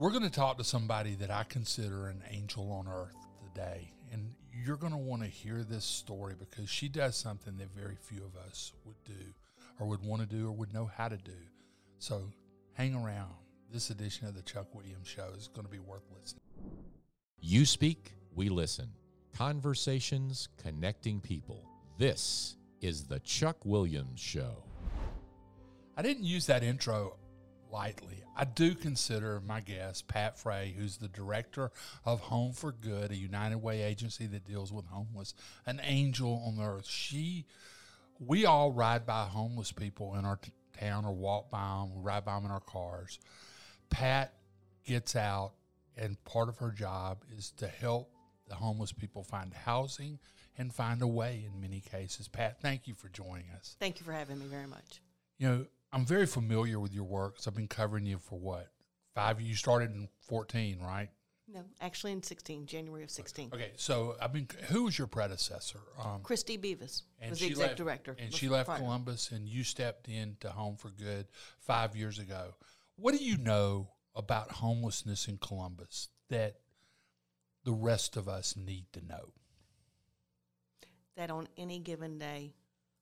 We're going to talk to somebody that I consider an angel on earth today. And you're going to want to hear this story because she does something that very few of us would do or would want to do or would know how to do. So hang around. This edition of the Chuck Williams Show is going to be worth listening. You speak, we listen. Conversations connecting people. This is the Chuck Williams Show. I didn't use that intro lightly. I do consider my guest, Pat Frey, who's the director of Home for Good, a United Way agency that deals with homeless, an angel on earth. She, we all ride by homeless people in our town or walk by them, we ride by them in our cars. Pat gets out, and part of her job is to help the homeless people find housing and find a way in many cases. Pat, thank you for joining us. Thank you for having me very much. You know, I'm very familiar with your work because I've been covering you for what five. You started in 14, right? No, actually in 16, January of 16. Okay, so I've been. Who was your predecessor? Um, Christy Beavis was the she exec left, director. and she left prior. Columbus, and you stepped into Home for Good five years ago. What do you know about homelessness in Columbus that the rest of us need to know? That on any given day,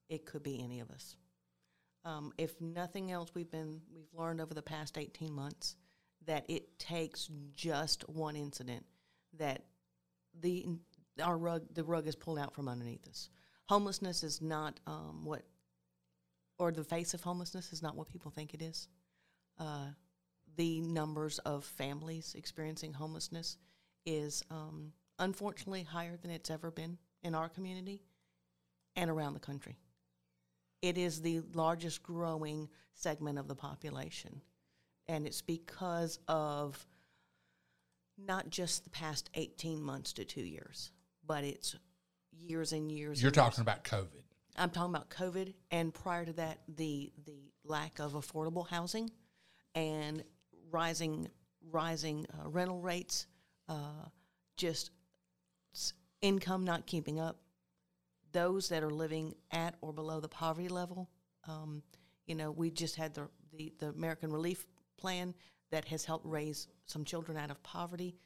it could be any of us. Um, if nothing else, we've been we've learned over the past 18 months that it takes just one incident that the our rug the rug is pulled out from underneath us. Homelessness is not um, what, or the face of homelessness is not what people think it is. Uh, the numbers of families experiencing homelessness is um, unfortunately higher than it's ever been in our community and around the country. It is the largest growing segment of the population. And it's because of not just the past 18 months to two years, but it's years and years. You're and talking years. about COVID. I'm talking about COVID, and prior to that, the the lack of affordable housing, and rising rising uh, rental rates, uh, just income not keeping up. Those that are living at or below the poverty level, um, you know, we just had the, the the American Relief Plan that has helped raise some children out of poverty,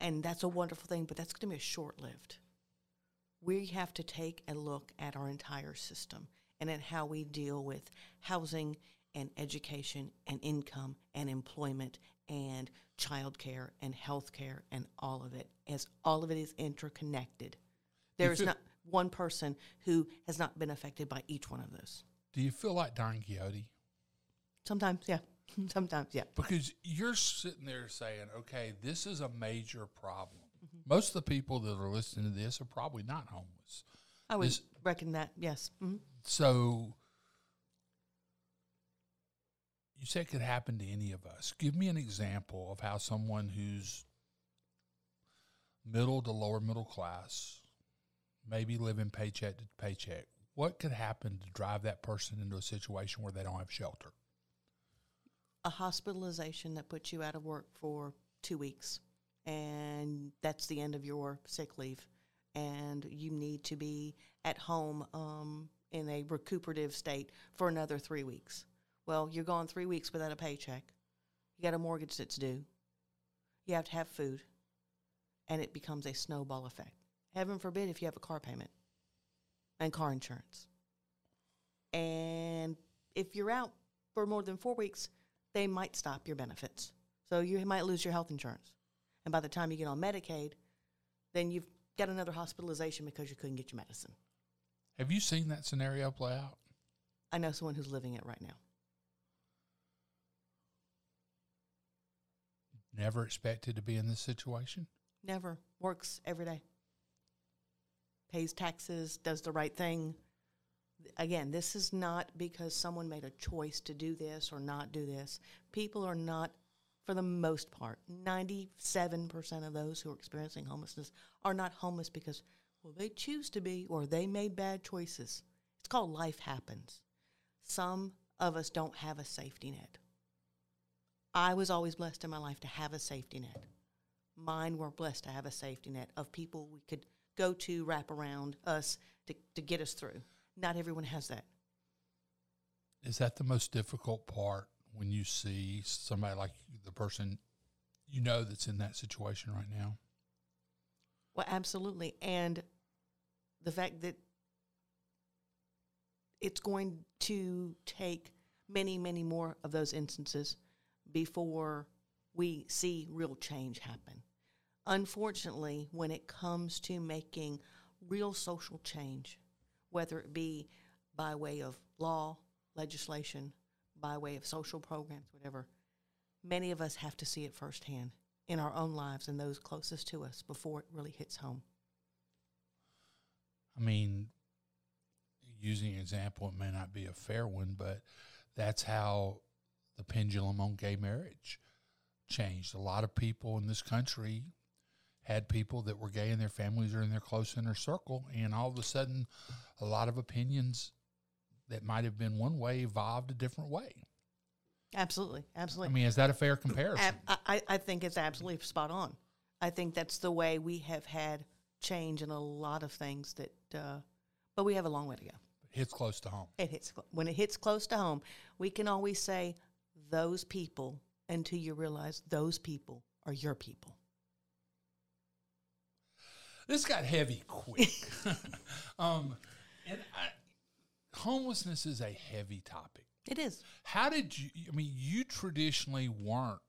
and that's a wonderful thing. But that's going to be a short lived we have to take a look at our entire system and at how we deal with housing and education and income and employment and childcare and healthcare and all of it as all of it is interconnected. There is not one person who has not been affected by each one of those. Do you feel like Don Quixote? Sometimes, yeah. Sometimes, yeah. Because you're sitting there saying, okay, this is a major problem. Mm-hmm. Most of the people that are listening to this are probably not homeless. I would This- reckon that, yes. hmm So you said it could happen to any of us. Give me an example of how someone who's middle to lower middle class, maybe living paycheck to paycheck, what could happen to drive that person into a situation where they don't have shelter? a hospitalization that puts you out of work for two weeks, and that's the end of your sick leave, and you need to be at home um, in a recuperative state for another three weeks. Well, you're gone three weeks without a paycheck. You got a mortgage that's due. You have to have food, and it becomes a snowball effect. Heaven forbid if you have a car payment and car insurance. And if you're out for more than four weeks, they might stop your benefits. So you might lose your health insurance. And by the time you get on Medicaid, then you've got another hospitalization because you couldn't get your medicine. Have you seen that scenario play out? I know someone who's living it right now. Never expected to be in this situation? Never works every day. Pays taxes, does the right thing. Again, this is not because someone made a choice to do this or not do this. People are not, for the most part, 97% of those who are experiencing homelessness are not homeless because, well, they choose to be or they made bad choices. It's called life happens. Some of us don't have a safety net. I was always blessed in my life to have a safety net mine were blessed to have a safety net of people we could go to wrap around us to, to get us through. Not everyone has that. Is that the most difficult part when you see somebody like the person you know that's in that situation right now? Well, absolutely. And the fact that it's going to take many, many more of those instances before we see real change happen. Unfortunately, when it comes to making real social change, whether it be by way of law, legislation, by way of social programs, whatever, many of us have to see it firsthand in our own lives and those closest to us before it really hits home. I mean, using an example, it may not be a fair one, but that's how the pendulum on gay marriage changed. A lot of people in this country had people that were gay in their families or in their close inner circle, and all of a sudden, a lot of opinions that might have been one way evolved a different way. Absolutely, absolutely. I mean, is that a fair comparison? Ab- I, I think it's absolutely spot on. I think that's the way we have had change in a lot of things that, uh, but we have a long way to go. Hits close to home. It hits when it hits close to home. We can always say those people until you realize those people are your people. This got heavy quick. um, and I, homelessness is a heavy topic. It is. How did you? I mean, you traditionally weren't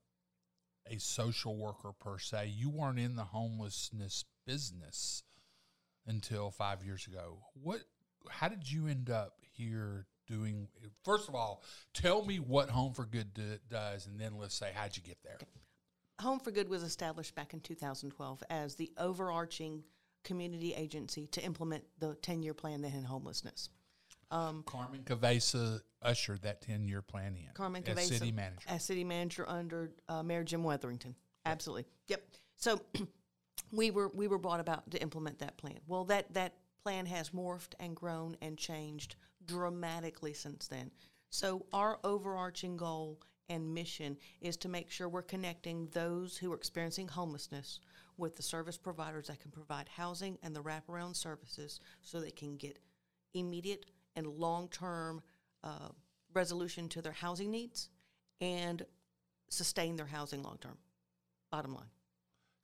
a social worker per se. You weren't in the homelessness business until five years ago. What? How did you end up here doing? First of all, tell me what Home for Good do, does, and then let's say how'd you get there? Home for Good was established back in 2012 as the overarching community agency to implement the 10 year plan that ended homelessness. Um, Carmen Cavezza ushered that ten year plan in. Carmen as city manager. as city manager under uh, Mayor Jim Wetherington. Absolutely. Yep. So we were we were brought about to implement that plan. Well, that that plan has morphed and grown and changed dramatically since then. So our overarching goal and mission is to make sure we're connecting those who are experiencing homelessness with the service providers that can provide housing and the wraparound services so they can get immediate and long term uh, resolution to their housing needs and sustain their housing long term. Bottom line,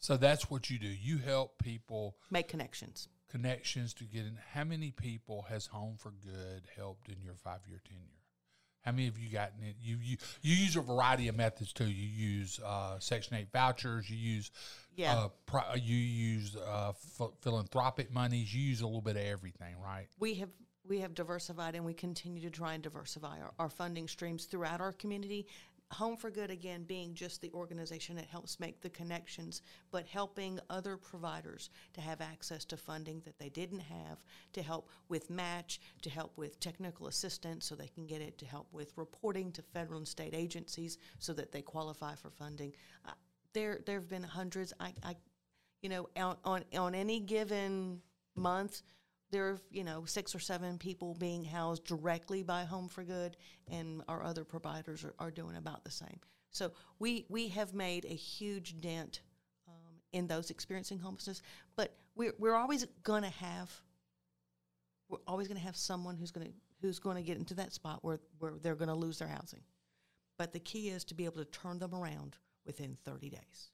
So that's what you do. You help people make connections. connections to get in. How many people has Home for Good helped in your five year tenure? How many of you gotten it? You you you use a variety of methods too. You use uh, Section Eight vouchers. You use Yeah. Uh, pro, you use uh, ph- philanthropic monies. You use a little bit of everything, right? We have we have diversified and we continue to try and diversify our, our funding streams throughout our community. Home for Good, again, being just the organization that helps make the connections, but helping other providers to have access to funding that they didn't have, to help with match, to help with technical assistance so they can get it, to help with reporting to federal and state agencies so that they qualify for funding. Uh, there, there have been hundreds. I, I you know, on, on, on any given month, there are, you know, six or seven people being housed directly by Home for Good, and our other providers are, are doing about the same. So we, we have made a huge dent um, in those experiencing homelessness, but we're, we're always going to have we're always going to have someone who's going to who's going to get into that spot where, where they're going to lose their housing. But the key is to be able to turn them around within 30 days.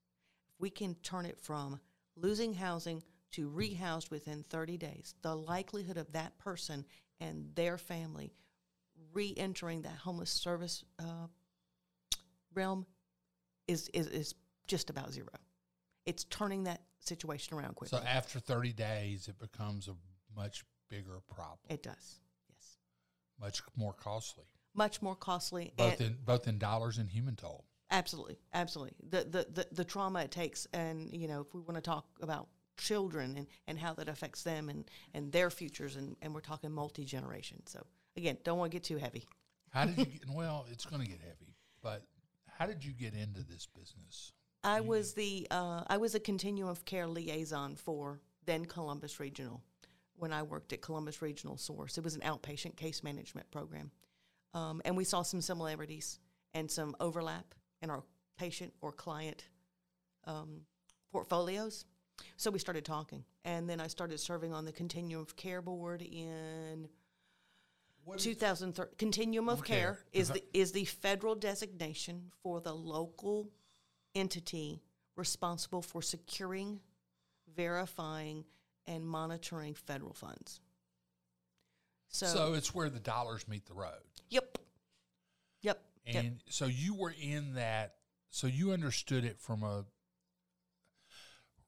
If we can turn it from losing housing to rehoused within 30 days, the likelihood of that person and their family re-entering that homeless service uh, realm is, is is just about zero. It's turning that situation around quickly. So after thirty days, it becomes a much bigger problem, it does, yes. much more costly, Much more costly. both in both in dollars and human toll. Absolutely, absolutely. The, the the the trauma it takes, and you know, if we want to talk about children and, and how that affects them and, and their futures, and, and we're talking multi generation. So again, don't want to get too heavy. How did you get? Well, it's going to get heavy, but how did you get into this business? I was the uh, I was a continuum of care liaison for then Columbus Regional when I worked at Columbus Regional Source. It was an outpatient case management program, um, and we saw some similarities and some overlap in our patient or client um, portfolios. So we started talking, and then I started serving on the Continuum of Care board in 2003. Continuum of Okay. Care is the is the federal designation for the local entity responsible for securing, verifying, and monitoring federal funds. So, So, it's where the dollars meet the road. yep, yep, yep. And so you were in that, so you understood it from a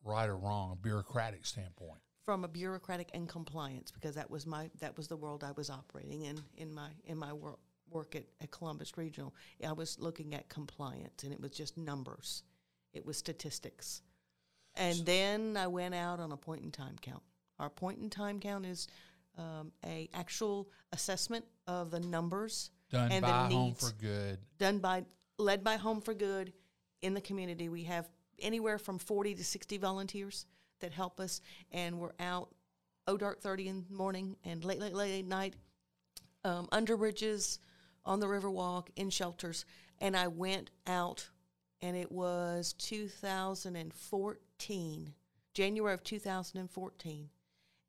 right or wrong, a bureaucratic standpoint. from a bureaucratic and compliance because that was my that was the world I was operating in in my in my work work at, at Columbus Regional. I was looking at compliance and it was just numbers. It was statistics. And then I went out on a point in time count. Our point in time count is um, a actual assessment of the numbers Done and by the Home needs for Good. done by led by Home for Good in the community. We have anywhere from 40 to 60 volunteers that help us and we're out oh dark 30 in the morning and late late late at night um, under bridges on the Riverwalk in shelters and I went out and it was 2014 January of 2014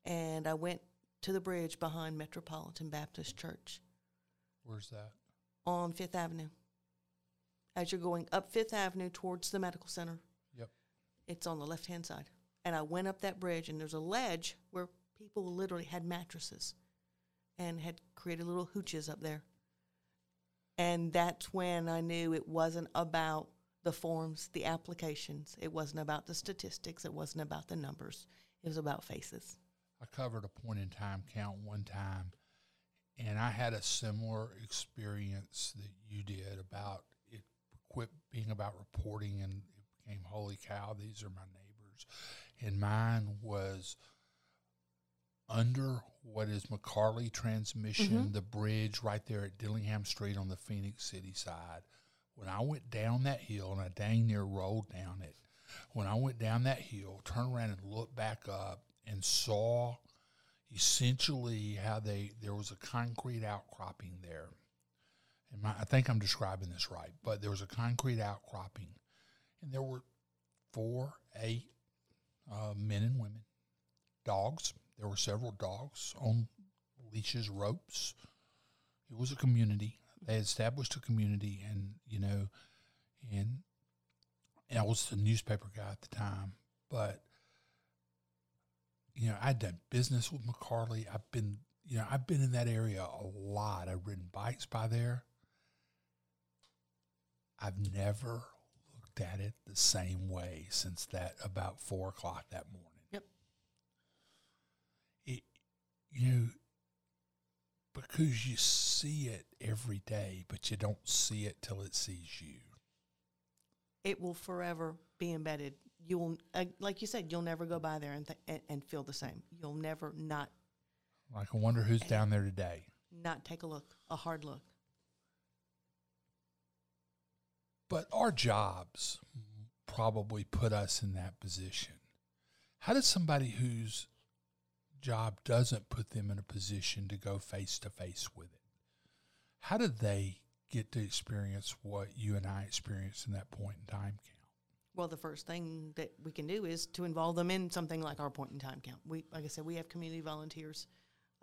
and I went to the bridge behind Metropolitan Baptist Church Where's that? on Fifth Avenue. As you're going up Fifth Avenue towards the medical center. It's on the left hand side. And I went up that bridge, and there's a ledge where people literally had mattresses and had created little hooches up there. And that's when I knew it wasn't about the forms, the applications. It wasn't about the statistics. It wasn't about the numbers. It was about faces. I covered a point in time count one time, and I had a similar experience that you did about it quit being about reporting and became holy cow, these are my neighbors. And mine was under what is McCarley Transmission, mm-hmm. the bridge right there at Dillingham Street on the Phenix City side. When I went down that hill, and I dang near rolled down it, when I went down that hill, turned around and looked back up and saw essentially how they there was a concrete outcropping there. And my, I think I'm describing this right, but there was a concrete outcropping, and there were four, eight uh, men and women, dogs. There were several dogs on leashes, ropes. It was a community. They established a community, and you know, and, and I was the newspaper guy at the time, but you know, I'd done business with McCarley. I've been, you know, I've been in that area a lot. I've ridden bikes by there. I've never looked at it the same way since that about four o'clock that morning. Yep. It, you know, because you see it every day, but you don't see it till it sees you. it will forever be embedded. You will, uh, like you said, you'll never go by there and, th- and and feel the same. You'll never not Like, I wonder who's down there today. not take a look, a hard look. But our jobs probably put us in that position. How does somebody whose job doesn't put them in a position to go face to face with it? How do they get to experience what you and I experienced in that point in time count? Well, the first thing that we can do is to involve them in something like our point in time count. We, like I said, we have community volunteers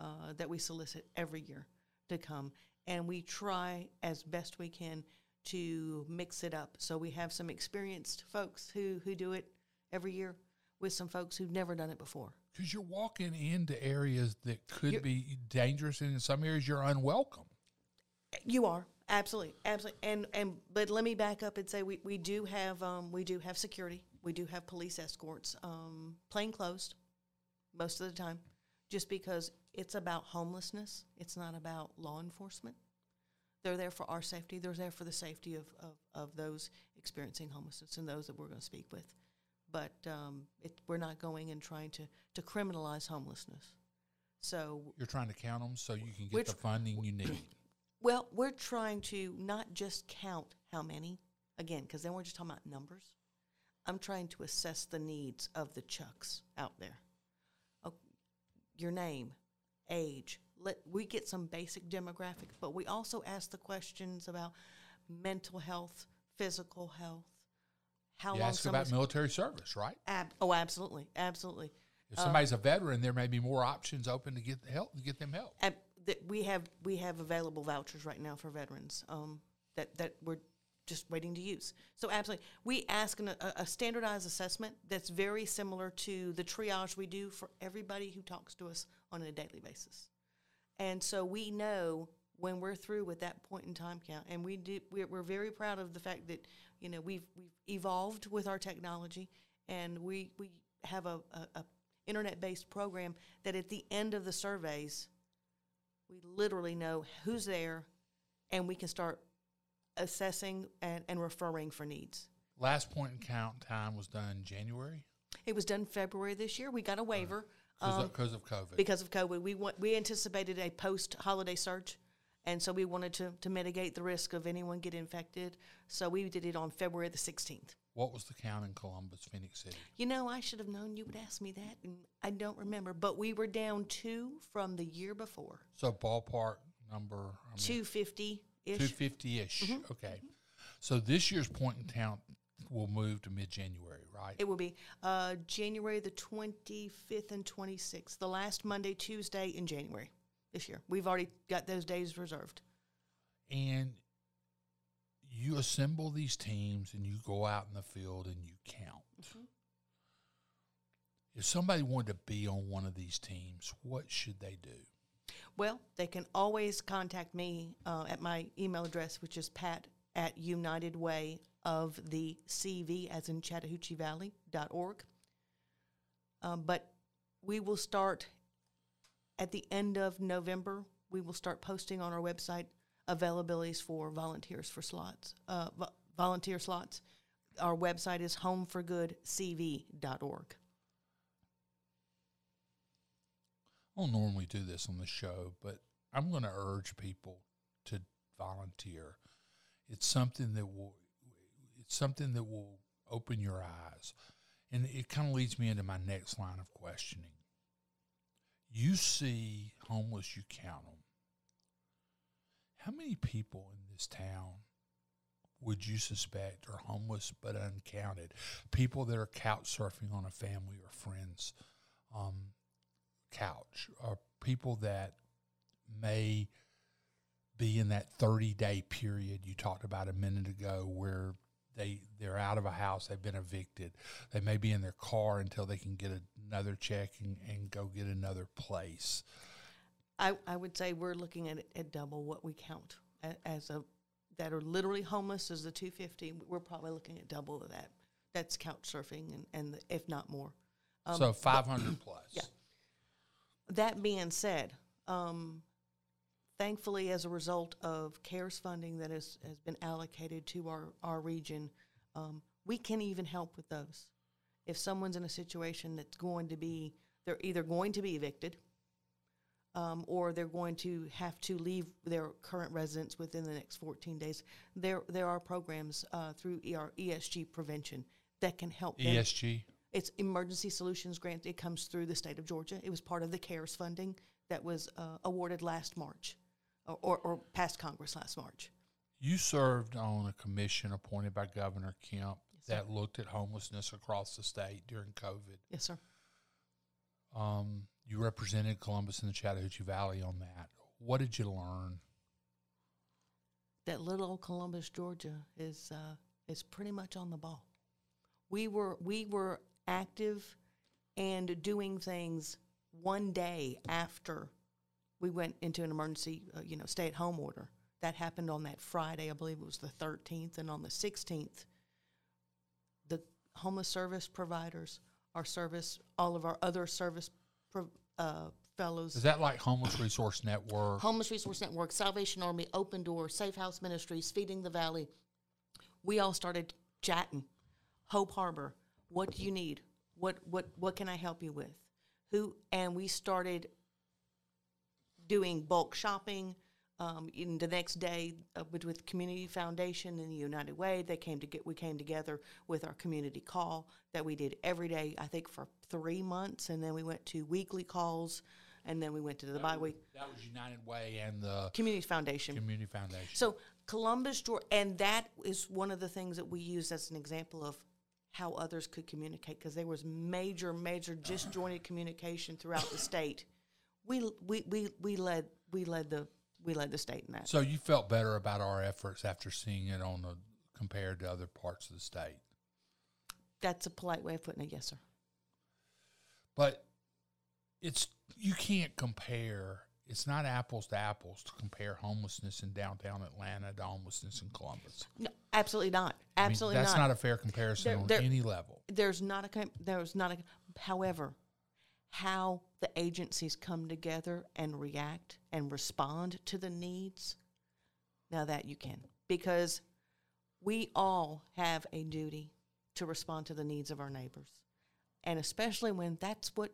uh, that we solicit every year to come, and we try as best we can to mix it up. So we have some experienced folks who who do it every year with some folks who've never done it before. Because you're walking into areas that could You're- be dangerous, and in some areas you're unwelcome. You are absolutely, absolutely, and and but let me back up and say we, we do have um, we do have security, we do have police escorts, um, plain clothes, most of the time, just because it's about homelessness. It's not about law enforcement. They're there for our safety. They're there for the safety of, of, of those experiencing homelessness and those that we're going to speak with. But um, it, we're not going and trying to, to criminalize homelessness. So You're trying to count them so you can get the funding you need. Well, we're trying to not just count how many, again, because then we're just talking about numbers. I'm trying to assess the needs of the chucks out there. Oh, your name, age. Let we get some basic demographics, but we also ask the questions about mental health, physical health. How you long ask about military service, right? ab- oh, absolutely, absolutely. If somebody's a veteran, there may be more options open to get the help to get them help. Ab- that we have we have available vouchers right now for veterans um, that that we're just waiting to use. So absolutely, we ask an, a, a standardized assessment that's very similar to the triage we do for everybody who talks to us on a daily basis. And so we know when we're through with that point in time count, and we do. We're, we're very proud of the fact that you know we've we've evolved with our technology, and we we have a, a, a internet based program that at the end of the surveys, we literally know who's there, and we can start assessing and, and referring for needs. Last point in count time was done January It was done February this year. We got a waiver because um, of COVID. because of COVID. We want, we anticipated a post holiday surge, and so we wanted to, to mitigate the risk of anyone get infected. So we did it on February the 16th. what was the count in Columbus, Phenix City? You know, I should have known you would ask me that, and I don't remember. But we were down two from the year before, So ballpark number 250 ish. 250 ish. Mm-hmm. Okay. So this year's point in count will move to mid January, right? It will be uh, January the 25th and 26th, the last Monday, Tuesday in January this year. We've already got those days reserved. and you assemble these teams and you go out in the field and you count. Mm-hmm. If somebody wanted to be on one of these teams, what should they do? Well, they can always contact me uh, at my email address, which is pat at United Way of the CV, as in Chattahoochee Valley dot org. Um, but we will start at the end of November. We will start posting on our website availabilities for volunteers for slots, uh, vo- volunteer slots. Our website is homeforgoodcv.org. I don't normally do this on the show, but I'm going to urge people to volunteer. It's something that will something that will open your eyes. And it kind of leads me into my next line of questioning. You see homeless, you count them. How many people in this town would you suspect are homeless but uncounted? People that are couch surfing on a family or friends um, couch, or people that may be in that 30 day period you talked about a minute ago where they they're out of a house they've been evicted they may be in their car until they can get another check and, and go get another place I, I would say we're looking at, at double what we count as a that are literally homeless is the 250. We're probably looking at double of that. That's couch surfing and, and the, if not more. Um, so 500 plus yeah. That being said, um, thankfully, as a result of CARES funding that has, has been allocated to our, our region, um, we can even help with those. If someone's in a situation that's going to be, they're either going to be evicted um, or they're going to have to leave their current residence within the next 14 days, there, there are programs uh, through ER, ESG prevention that can help them. esg It's Emergency Solutions Grant. It comes through the state of Georgia. It was part of the CARES funding that was uh, awarded last March or, or, or passed Congress last March. you served on a commission appointed by governor kemp Yes, sir. that looked at homelessness across the state during covid Yes, sir. Um, you represented Columbus and the Chattahoochee Valley on that. What did you learn? That little old Columbus, Georgia, is uh, is pretty much on the ball. We were we were active and doing things one day after we went into an emergency, uh, you know, stay at home order. That happened on that Friday, I believe it was the 13th, and on the 16th, the homeless service providers, our service, all of our other service pro- uh, fellows, Is that like Homeless Resource Network? Homeless Resource Network, Salvation Army, Open Door, Safe House Ministries, Feeding the Valley. We all started chatting. Hope Harbor, what do you need? What what what can I help you with? Who and we started doing bulk shopping. Um, in the next day, uh, with, with Community Foundation and the United Way, they came to get. We came together with our community call that we did every day. I think for three months, and then we went to weekly calls, and then we went to the bi-week That was United Way and the Community Foundation. Community Foundation. So Columbus, Georgia, and that is one of the things that we use as an example of how others could communicate because there was major, major disjointed communication throughout the state. We, we, we, we led we led the we led the state in that. So you felt better about our efforts after seeing it on the compared to other parts of the state. That's a polite way of putting it. Yes, sir. But it's you can't compare. It's not apples to apples to compare homelessness in downtown Atlanta to homelessness in Columbus. No, absolutely not. I mean, Absolutely that's not. not. a fair comparison There- on there- any level. there's not a there's not a however how the agencies come together and react and respond to the needs? Now that you can because we all have a duty to respond to the needs of our neighbors. And especially when that's what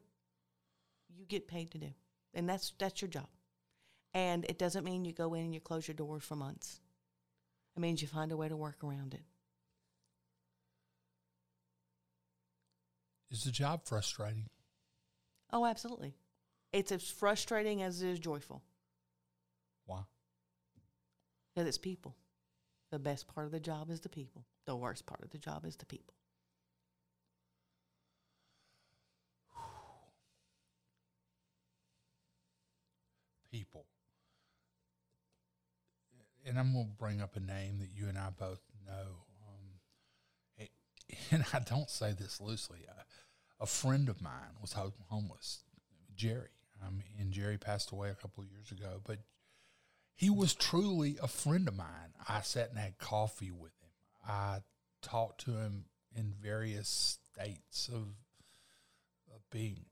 you get paid to do. And that's that's your job. And it doesn't mean you go in and you close your doors for months. It means you find a way to work around it. Is the job frustrating? Oh, absolutely. It's as frustrating as it is joyful Why? because it's people. The best part of the job is the people. The worst part of the job is the people. people. And I'm going to bring up a name that you and I both know. Um, it, and I don't say this loosely. A friend of mine was ho- homeless, Jerry. Um, and Jerry passed away a couple of years ago, but he was truly a friend of mine. I sat and had coffee with him. I talked to him in various states of, of being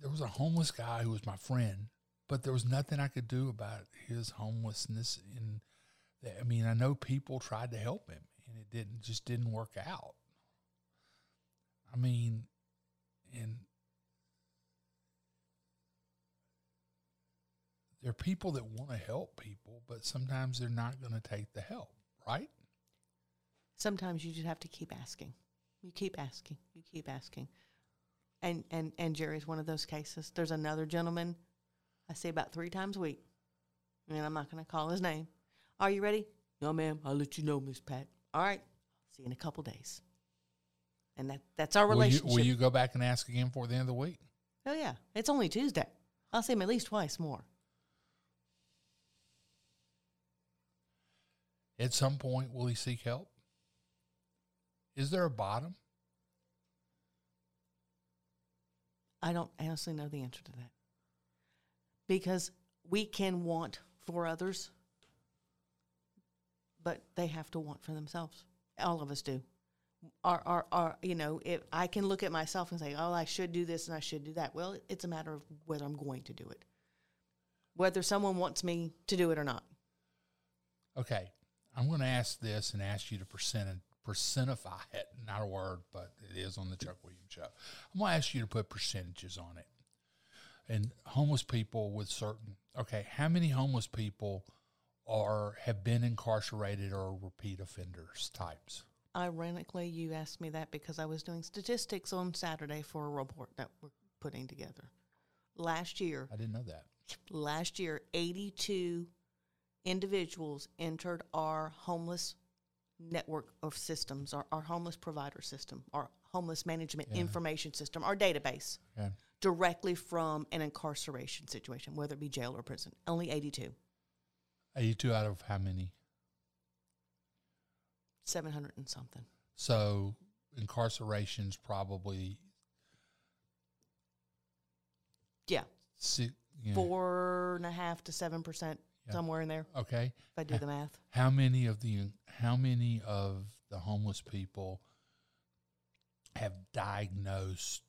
there was a homeless guy who was my friend, but there was nothing I could do about his homelessness. And I mean, I know people tried to help him, and it didn't just didn't work out. I mean, and there are people that want to help people, but sometimes they're not going to take the help, right? Sometimes you just have to keep asking. You keep asking. You keep asking. And and and Jerry's one of those cases. There's another gentleman I see about three times a week, and I'm not going to call his name. Are you ready? No, ma'am. I'll let you know, Miss Pat. All right. See you in a couple days. And that that's our Will you, relationship. will you go back and ask again for the end of the week? Oh yeah, it's only Tuesday. I'll see him at least twice more. At some point, will he seek help? Is there a bottom? I don't honestly know the answer to that. Because we can want for others, but they have to want for themselves. All of us do. Our, our, our, you know, if I can look at myself and say, oh, I should do this and I should do that. Well, it's a matter of whether I'm going to do it, whether someone wants me to do it or not. Okay, I'm going to ask this and ask you to percent percentify it. Not a word, but it is on the Chuck Williams show. I'm going to ask you to put percentages on it. And homeless people with certain okay, how many homeless people are have been incarcerated or repeat offenders types? Ironically, you asked me that because I was doing statistics on Saturday for a report that we're putting together. Last year, I didn't know that. last year 82 individuals entered our homeless network of systems our, our homeless provider system our homeless management Yeah. information system our database Okay. directly from an incarceration situation whether it be jail or prison only 82 82 out of how many? 700 and something So incarceration's probably yeah six. Yeah. four and a half to seven percent Yeah. somewhere in there Okay. if i do the math How many of the how many of the homeless people have diagnosed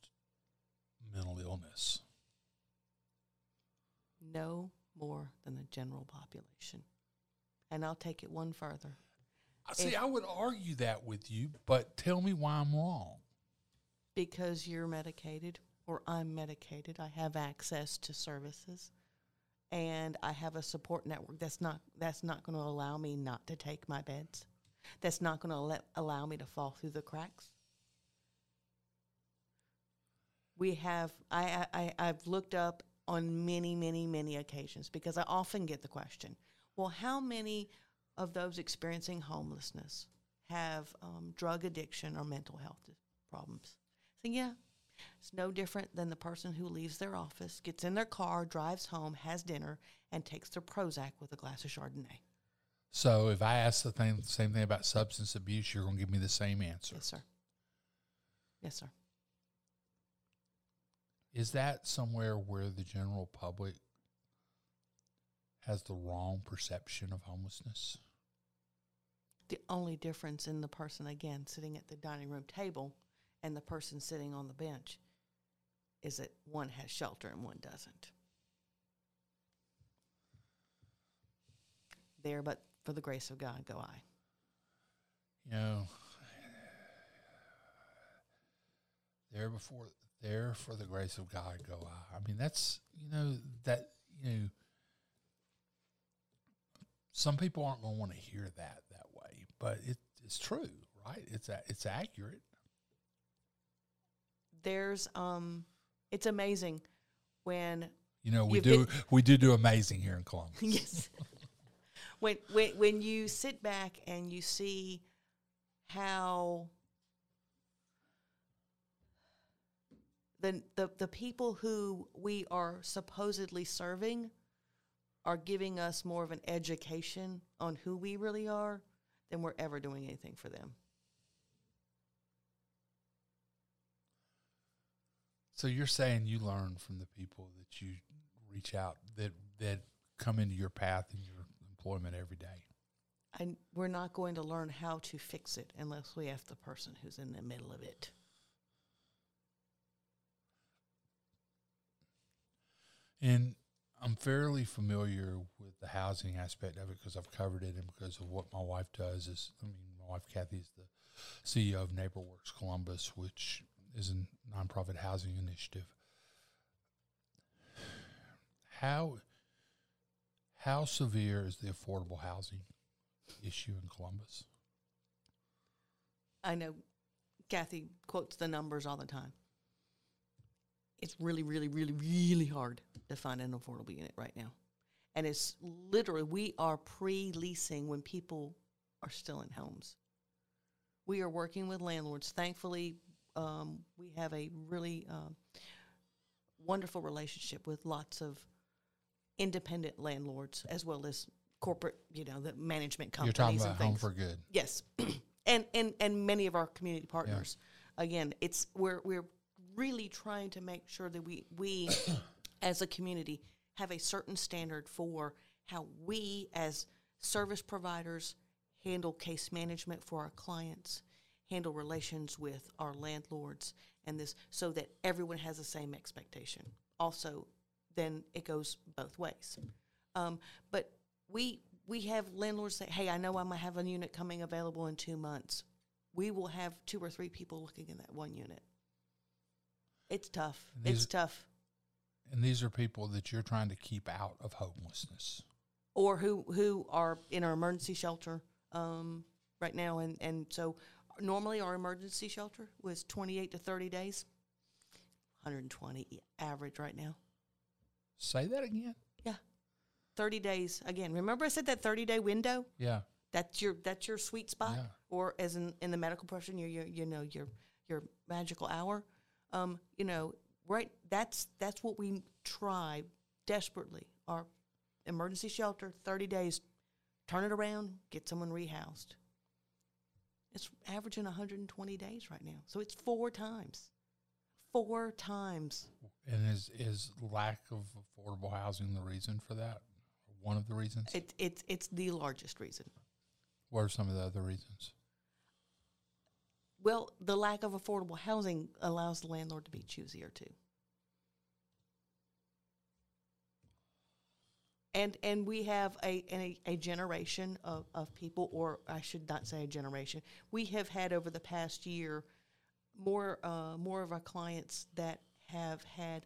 mental illness? no more than the general population and i'll take it one further See, If- I would argue that with you, but tell me why I'm wrong. because you're medicated or I'm medicated, I have access to services and I have a support network that's not that's not going to allow me not to take my beds. That's not going to let, allow me to fall through the cracks. We have I I- I've looked up on many many many occasions because I often get the question, well, how many of those experiencing homelessness have um, drug addiction or mental health problems? So yeah, it's no different than the person who leaves their office, gets in their car, drives home, has dinner, and takes their Prozac with a glass of Chardonnay. So if I ask the thing, same thing about substance abuse, you're going to give me the same answer. Yes, sir. Yes, sir. Is that somewhere where the general public has the wrong perception of homelessness? The only difference in the person, again, sitting at the dining room table and the person sitting on the bench is that one has shelter and one doesn't. There, but for the grace of God, go I. You know, there before there for the grace of God go I. I mean, that's you know that you know. Some people aren't going to want to hear that but it, it's true, right? It's a, it's accurate. There's, um, it's amazing when You know, we do been- we do do amazing here in Columbus. yes. when when when you sit back and you see how the the the people who we are supposedly serving are giving us more of an education on who we really are than we're ever doing anything for them. So you're saying you learn from the people that you reach out that that come into your path in your employment every day. And we're not going to learn how to fix it unless we have the person who's in the middle of it. And I'm fairly familiar with the housing aspect of it because I've covered it and because of what my wife does. Is I mean, my wife Kathy is the CEO of NeighborWorks Columbus, which is a nonprofit housing initiative. How how severe is the affordable housing issue in Columbus? I know Kathy quotes the numbers all the time. It's really, really, really, really hard to find an affordable unit right now. And it's literally, we are pre leasing when people are still in homes. We are working with landlords. Thankfully, um, we have a really um, wonderful relationship with lots of independent landlords as well as corporate, you know, the management companies. You're talking and about Home for Good. Yes, and and and many of our community partners. Again, it's we're we're really trying to make sure that we we as a community have a certain standard for how we as service providers handle case management for our clients, handle relations with our landlords, and this so that everyone has the same expectation. Also, then it goes both ways. Um, but we we have landlords say, "Hey, I know I might have a unit coming available in two months. We will have two or three people looking in that one unit." It's tough. These- It's tough. And these are people that you're trying to keep out of homelessness. Or who who are in our emergency shelter um, right now, and and so normally our emergency shelter was twenty eight to thirty days. 120 average right now. Say that again. Yeah, 30 days again. Remember I said that 30 day window? Yeah. That's your that's your sweet spot, Yeah. or as in, in the medical profession, your, your you know your your magical hour. Um, you know, right? That's that's what we try desperately. Our emergency shelter, thirty days, turn it around, get someone rehoused. It's averaging 120 days right now, so it's four times, four times. And is is lack of affordable housing the reason for that? One of the reasons. It's it's it's the largest reason. what are some of the other reasons? Well, the lack of affordable housing allows the landlord to be choosier too. And and we have a a, a generation of, of people, or I should not say a generation. We have had over the past year more uh, more of our clients that have had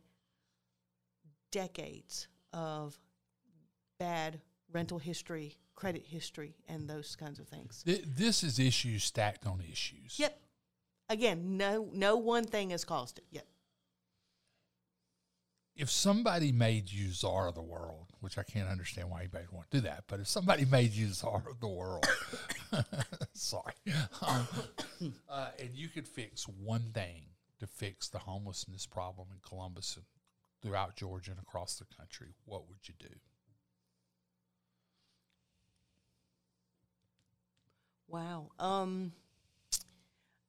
decades of bad rental history, credit history, and those kinds of things. This is issues stacked on issues. Yep. Again, no no one thing has caused it. Yep. If somebody made you czar of the world, which I can't understand why anybody would want to do that, but if somebody made you czar of the world, sorry, um, uh, and you could fix one thing to fix the homelessness problem in Columbus and throughout Georgia and across the country, what would you do? Wow. Um,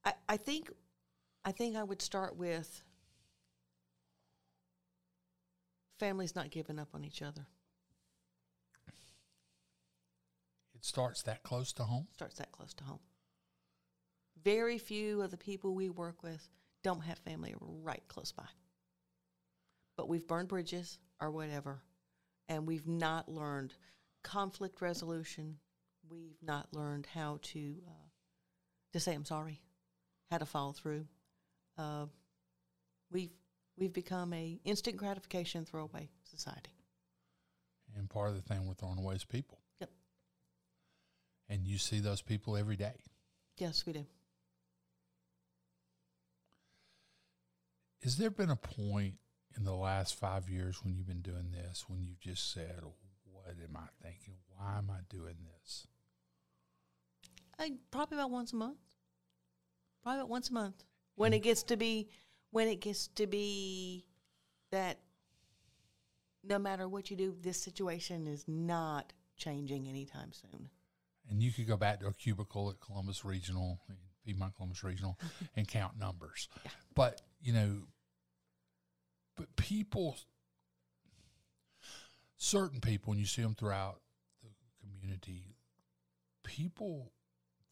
I I think I think I would start with families not giving up on each other. It starts that close to home. Starts that close to home. Very few of the people we work with don't have family right close by. But we've burned bridges or whatever, and we've not learned conflict resolution. We've not learned how to uh, to say I'm sorry, how to follow through. Uh, we've we've become a instant gratification throwaway society. And part of the thing we're throwing away is people. Yep. And you see those people every day. Yes, we do. Has there been a point in the last five years when you've been doing this when you've just said, What am I thinking? Why am I doing this? I, probably about once a month. Probably about once a month. When it gets to be, when it gets to be that no matter what you do, this situation is not changing anytime soon. And you could go back to a cubicle at Columbus Regional, Piedmont Columbus Regional, and count numbers. Yeah. But, you know, but people, certain people, and you see them throughout the community, people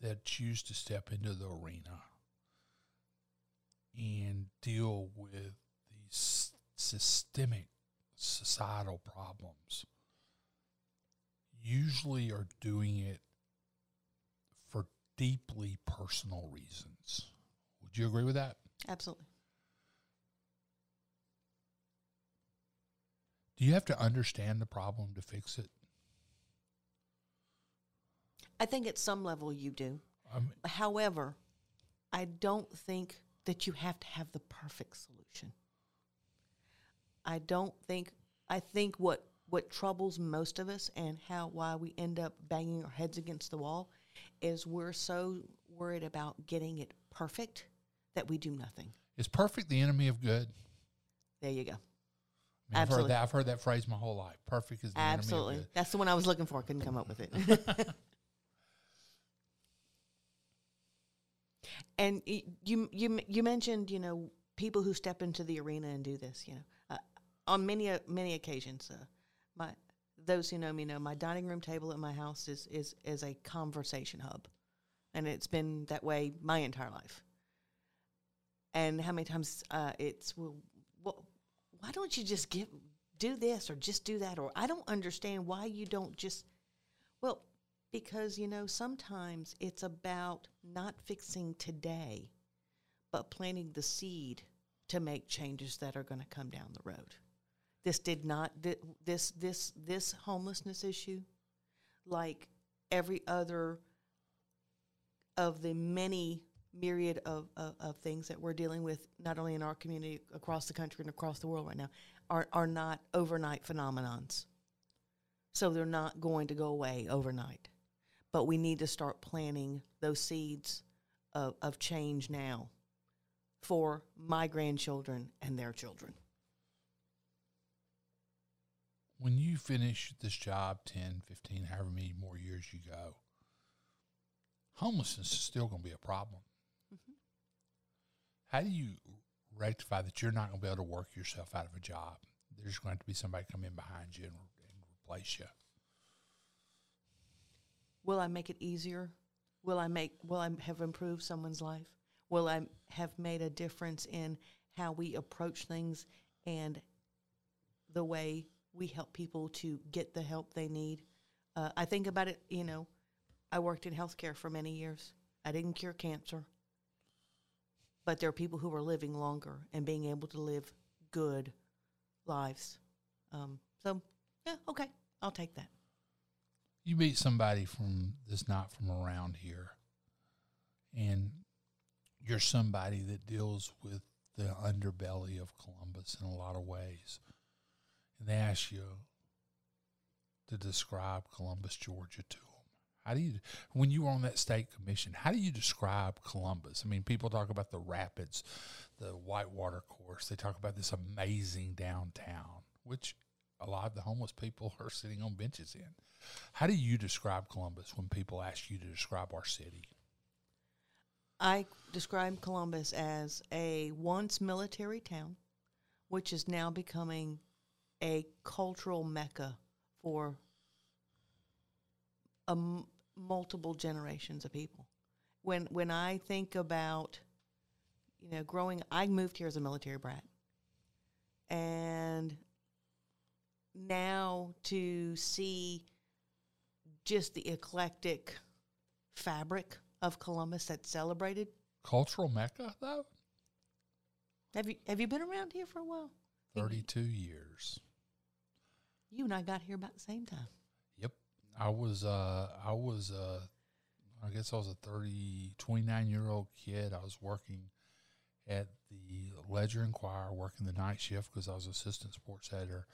that choose to step into the arena and deal with these systemic societal problems usually are doing it for deeply personal reasons. Would you agree with that? Absolutely. Do you have to understand the problem to fix it? I think at some level you do. Um, However, I don't think that you have to have the perfect solution. I don't think I think what what troubles most of us and how why we end up banging our heads against the wall is we're so worried about getting it perfect that we do nothing. is perfect the enemy of good? There you go. I mean, I've heard that. I've heard that phrase my whole life. Perfect is the Absolutely. enemy of That's the one I was looking for. Couldn't come up with it. and you you you mentioned you know people who step into the arena and do this. You know, uh, on many uh, many occasions, uh, my those who know me know my dining room table at my house is is is a conversation hub, and it's been that way my entire life. And how many times uh, it's well, well, why don't you just give do this or just do that or I don't understand why you don't just well because you know sometimes it's about not fixing today but planting the seed to make changes that are going to come down the road. This did not this this this homelessness issue like every other of the many myriad of, of, of things that we're dealing with, not only in our community, across the country and across the world right now, are, are not overnight phenomenons. So they're not going to go away overnight. But we need to start planting those seeds of, of change now for my grandchildren and their children. When you finish this job 10, 15, however many more years you go, homelessness is still going to be a problem. Mm-hmm. How do you rectify that you're not going to be able to work yourself out of a job? There's going to have to be somebody come in behind you and, and replace you. Will I make it easier? Will I make will I have improved someone's life? Will I have made a difference in how we approach things and the way we help people to get the help they need? Uh, I think about it, you know, I worked in healthcare for many years. I didn't cure cancer, but there are people who are living longer and being able to live good lives. Um, so, yeah, okay, I'll take that. You meet somebody from that's not from around here, and you're somebody that deals with the underbelly of Columbus in a lot of ways, and they ask you to describe Columbus, Georgia, to them. How do you, when you were on that state commission, how do you describe Columbus? I mean, people talk about the rapids, the whitewater course. They talk about this amazing downtown, which a lot of the homeless people are sitting on benches in. How do you describe Columbus when people ask you to describe our city? I describe Columbus as a once military town, which is now becoming a cultural mecca for m- multiple generations of people. When when I think about, you know, growing, I moved here as a military brat, and now to see just the eclectic fabric of Columbus that's celebrated. Cultural Mecca, though? Have you have you been around here for a while? 32 years. You and I got here about the same time. Yep. I was, uh, I was, uh, I guess I was a 30, 29 year old kid. I was working at the Ledger Enquirer, working the night shift because I was assistant sports editor.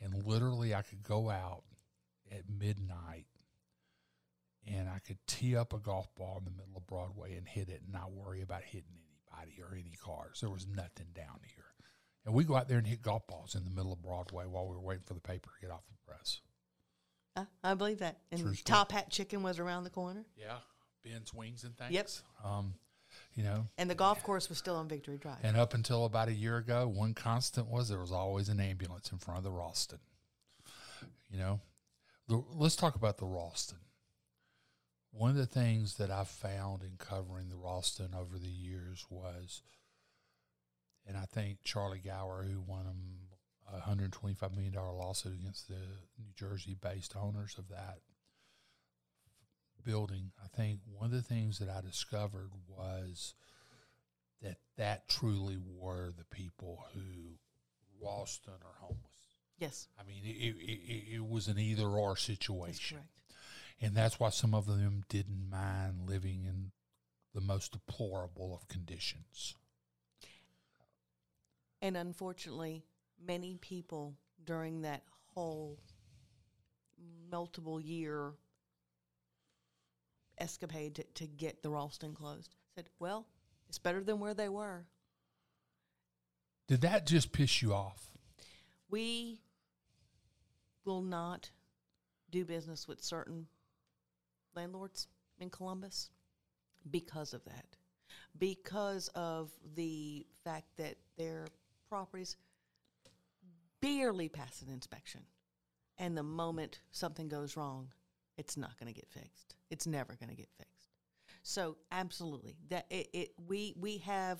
And literally, I could go out at midnight and I could tee up a golf ball in the middle of Broadway and hit it and not worry about hitting anybody or any cars. There was nothing down here. And we go out there and hit golf balls in the middle of Broadway while we were waiting for the paper to get off the press. Uh, I believe that. And Top Hat Chicken was around the corner, Yeah, Ben's wings and things. Yep. Um, you know, and the golf course was still on Victory Drive. and up until about a year ago, one constant was there was always an ambulance in front of the Ralston. You know, the, let's talk about the Ralston. One of the things that I've found in covering the Ralston over the years was, and I think Charlie Gower, who won a $125 million lawsuit against the New Jersey based owners of that building, I think one of the things that I discovered was that that truly were the people who lost and are homeless. yes, I mean, it, it, it, was an either or that's situation. correct. And that's why some of them didn't mind living in the most deplorable of conditions. And unfortunately, many people during that whole multiple year escapade to, to get the Ralston closed said, well, it's better than where they were. Did that just piss you off? We will not do business with certain landlords in Columbus because of that. Because of the fact that their properties barely pass an inspection. And the moment something goes wrong, it's not going to get fixed. It's never going to get fixed. So absolutely, that it, it we we have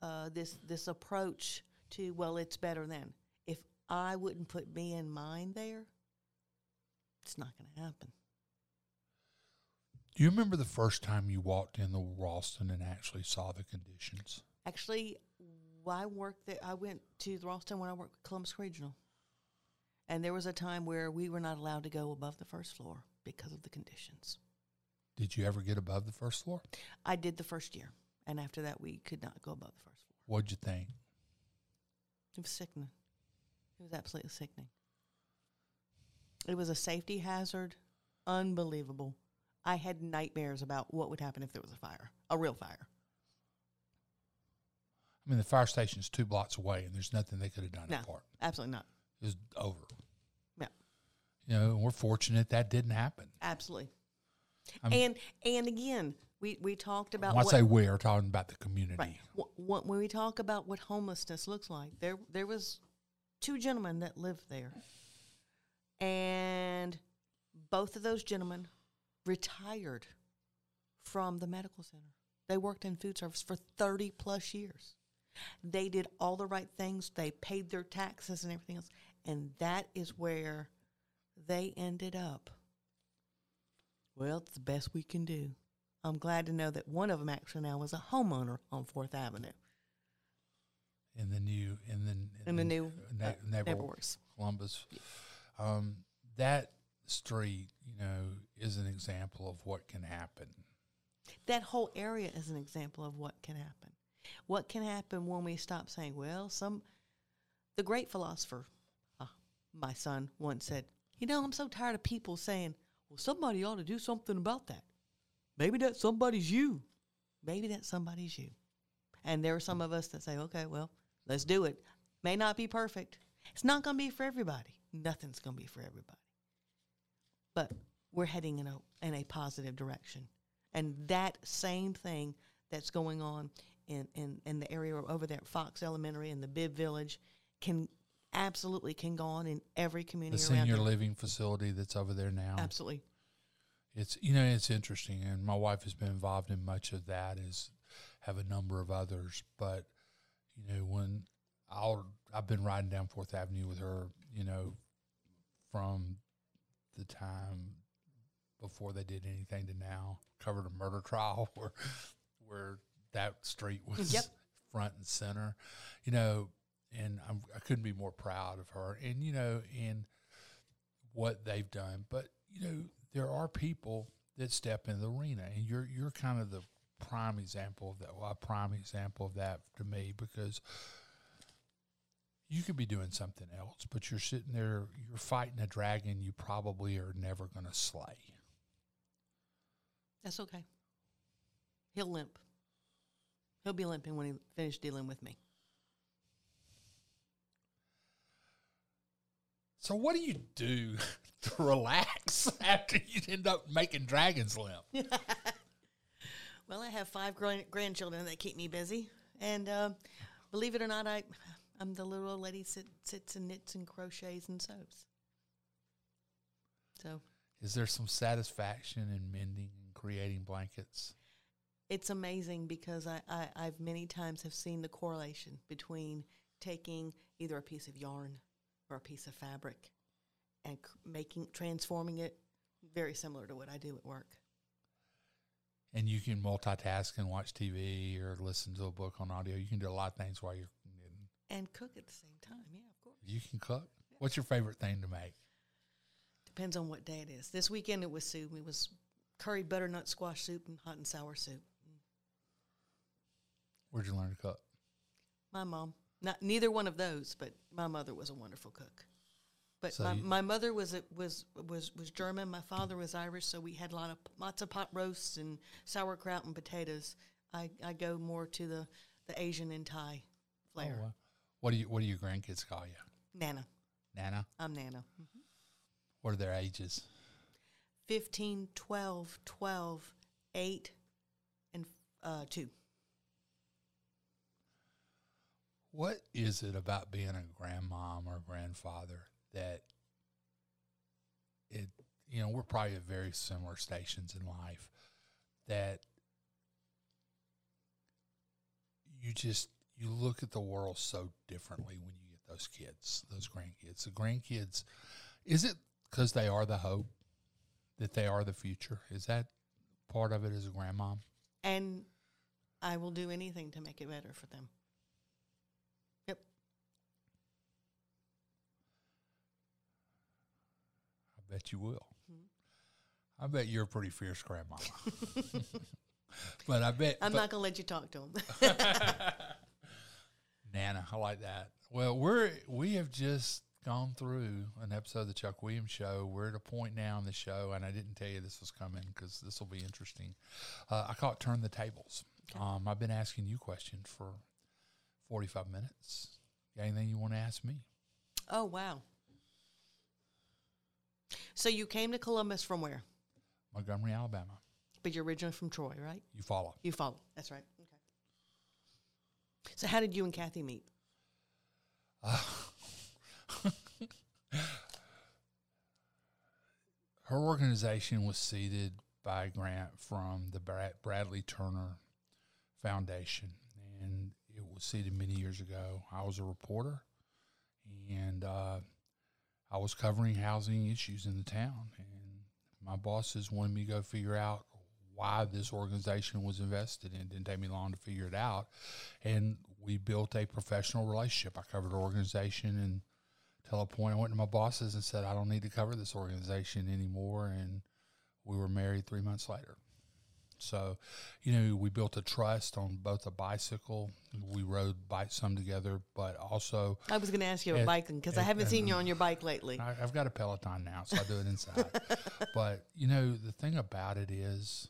uh, this this approach to well, it's better than. If I wouldn't put me in mind there, it's not going to happen. Do you remember the first time you walked in the Ralston and actually saw the conditions? Actually, I worked there. I went to the Ralston when I worked with Columbus Regional, and there was a time where we were not allowed to go above the first floor because of the conditions. Did you ever get above the first floor? I did the first year, and after that, we could not go above the first floor. What'd you think? It was sickening. It was absolutely sickening. It was a safety hazard, unbelievable. I had nightmares about what would happen if there was a fire, a real fire. I mean, the fire station's two blocks away, and there's nothing they could have done No. at Park. Absolutely not. It was over. You know, we're fortunate that didn't happen. Absolutely. I'm- and and again, we we talked about When I what, say we're talking about the community. right. Wh- wh- when we talk about what homelessness looks like, there there was two gentlemen that lived there, and both of those gentlemen retired from the medical center. They worked in food service for thirty plus years. They did all the right things. They paid their taxes and everything else, and that is where they ended up. Well, it's the best we can do. I'm glad to know that one of them actually now is a homeowner on Fourth Avenue in the new in the in the new na- uh, neighbor- neighborhoods. Columbus. Um, that street, you know, is an example of what can happen. That whole area is an example of what can happen. What can happen when we stop saying, well, some, the great philosopher, uh, my son once said, you know, I'm so tired of people saying, well, somebody ought to do something about that. Maybe that somebody's you. Maybe that somebody's you. And there are some of us that say, okay, well, let's do it. May not be perfect. It's not going to be for everybody. nothing's going to be for everybody. But we're heading in a in a positive direction, and that same thing that's going on in in, in the area over there at Fox Elementary in the Bibb Village can absolutely can go on in every community The senior living facility that's over there now. Absolutely. It's you know it's interesting, and my wife has been involved in much of that. As have a number of others, but you know when I'll I've been riding down Fourth Avenue with her, you know, from the time before they did anything to now. Covered a murder trial where where that street was Yep. front and center, you know, and I'm, I couldn't be more proud of her, and you know, and what they've done. But you know, there are people that step in the arena, and you're you're kind of the prime example of that. Well, a prime example of that to me because you could be doing something else, but you're sitting there, you're fighting a dragon you probably are never going to slay. That's okay. He'll limp. He'll be limping when he finished dealing with me. So, what do you do to relax after you end up making dragons limp? Well, I have five gran- grandchildren that keep me busy, and uh, believe it or not, I I'm the little old lady sit, sits and knits and crochets and sews. So Is there some satisfaction in mending and creating blankets? it's amazing because I, I I've many times have seen the correlation between taking either a piece of yarn or a piece of fabric and c- making transforming it very similar to what I do at work. And you can multitask and watch TV or listen to a book on audio. You can do a lot of things while you're knitting. and cook at the same time. Yeah, of course. You can cook. What's your favorite thing to make? Depends on what day it is. This weekend it was soup. It was curry butternut squash soup and hot and sour soup. Where'd you learn to cook? My mom, not neither one of those, but my mother was a wonderful cook. But So my, my mother was a, was was was German. My father was Irish, so we had a lot of lots of pot roasts and sauerkraut and potatoes. I, I go more to the, the Asian and Thai flair. Oh, wow. What do you What do your grandkids call you? Nana, Nana. I'm Nana. What are their ages? 15, 12, 12, 8, and uh, 2. What is it about being a grandmom or grandfather that it you know, we're probably at very similar stations in life that you just you look at the world so differently when you get those kids, those grandkids. The grandkids is it because they are the hope that they are the future? Is that part of it as a grandmom? And I will do anything to make it better for them. Yep. I bet you will. I bet you're a pretty fierce grandma. but I bet I'm but- not going to let you talk to him. Nana, I like that. Well, we're we have just gone through an episode of the Chuck Williams show. We're at a point now in the show, and I didn't tell you this was coming because this will be interesting. Uh, I call it "Turn the Tables." Um, I've been asking you questions for forty-five minutes. Got anything you want to ask me? oh, wow. So you came to Columbus from where? Montgomery, Alabama. But you're originally from Troy, right? You follow? You follow. That's right. Okay. So how did you and Kathy meet? her organization was seeded by a grant from the Brad- Bradley Turner Foundation, and it was seeded many years ago. I was a reporter, and uh, I was covering housing issues in the town. And my bosses wanted me to go figure out why this organization was invested in. It didn't take me long to figure it out, and we built a professional relationship. I covered organization and till a point I went to my bosses and said, I don't need to cover this organization anymore. And we were married three months later. So, you know, we built a trust on both a bicycle. We rode bike some together, but also I was going to ask you about biking because I haven't seen you on your bike lately. I, I've got a Peloton now, so I do it inside. but you know, the thing about it is,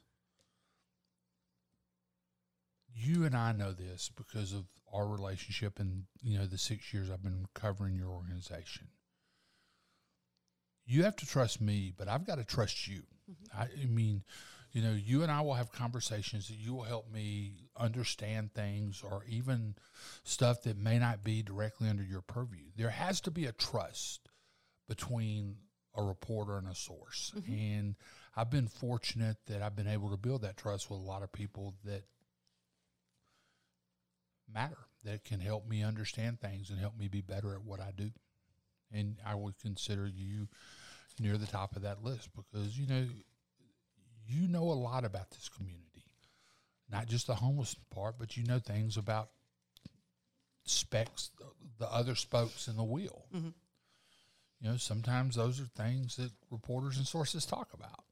you and I know this because of our relationship and you know the six years I've been covering your organization. you have to trust me, but I've got to trust you. Mm-hmm. I, I mean, you know, you and I will have conversations that you will help me understand things or even stuff that may not be directly under your purview. There has to be a trust between a reporter and a source. Mm-hmm. And I've been fortunate that I've been able to build that trust with a lot of people that matter, that can help me understand things and help me be better at what I do. And I would consider you near the top of that list because, you know, you know a lot about this community, not just the homeless part, but you know things about specs, the other spokes in the wheel. You know, sometimes those are things that reporters and sources talk about.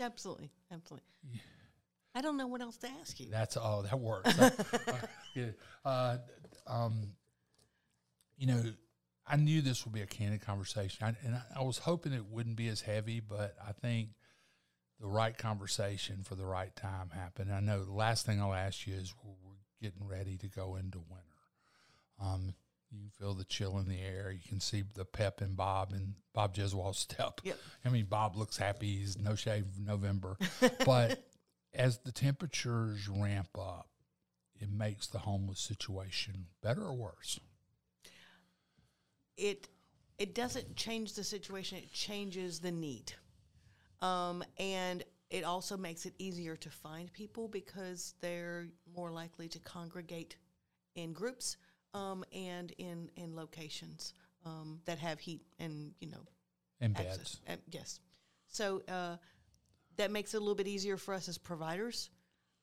Absolutely, absolutely. I don't know what else to ask you. That's oh, that works. Uh, yeah. uh, um, you know, I knew this would be a candid conversation, I, and I, I was hoping it wouldn't be as heavy, but I think the right conversation for the right time happened. I know the last thing I'll ask you is we're, we're getting ready to go into winter. Um, you can feel the chill in the air. You can see the pep in Bob and Bob Jeswell's step. Yep. I mean, Bob looks happy. He's no shave November, but as the temperatures ramp up, it makes the homeless situation better or worse. it it doesn't change the situation it changes the need um, and it also makes it easier to find people because they're more likely to congregate in groups um, and in in locations um, that have heat and you know And beds. Uh, yes so uh, that makes it a little bit easier for us as providers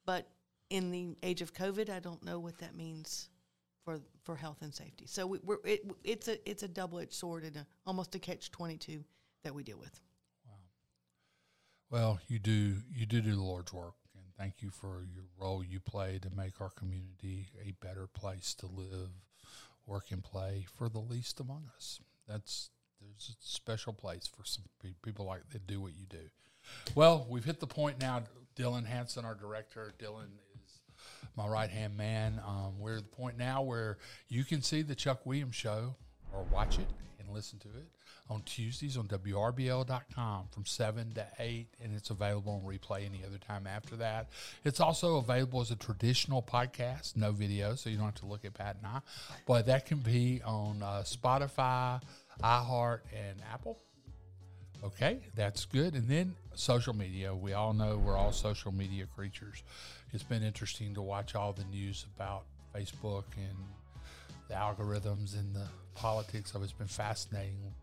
but in the age of covid i don't know what that means for for health and safety. So we, we're it, it's a it's a double edged sword and a, almost a catch twenty two that we deal with. Well, you do you do do the Lord's work, and thank you for your role you play to make our community a better place to live, work, and play for the least among us. That's there's a special place for some pe- people like that do what you do. Well, we've hit the point now. Dylan Hanson, our director, Dylan is my right hand man. Um, we're at the point now where you can see the Chuck Williams show or watch it listen to it on Tuesdays on WRBL.com from 7 to 8, and it's available on replay any other time after that. It's also available as a traditional podcast, no video, so you don't have to look at Pat and I, but that can be on uh, Spotify, iHeart, and Apple. Okay, that's good. And then social media. We all know we're all social media creatures. It's been interesting to watch all the news about Facebook and the algorithms and the politics of it. It's been fascinating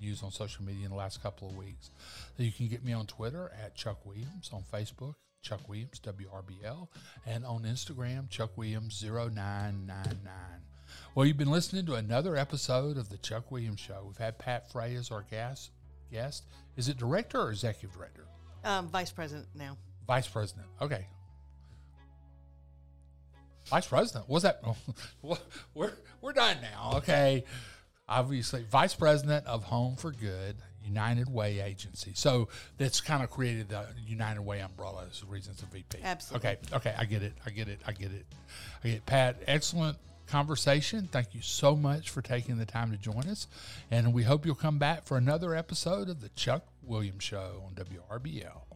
news on social media in the last couple of weeks. So you can get me on Twitter at Chuck Williams, on Facebook, Chuck Williams, WRBL, and on Instagram, Chuck Williams 0999. Well, you've been listening to another episode of the Chuck Williams Show. We've had Pat Frey as our guest. Guest is it director or executive director? Um, Vice President now. Vice president. Okay. Vice president. What's that? We're we're done now. Okay. Obviously, vice president of Home for Good United Way Agency. So that's kind of created the United Way umbrella as the reasons of VP. Absolutely. Okay. Okay. I get it. I get it. I get it. I get it. Pat. Excellent conversation. Thank you so much for taking the time to join us, and we hope you'll come back for another episode of the Chuck Williams Show on WRBL.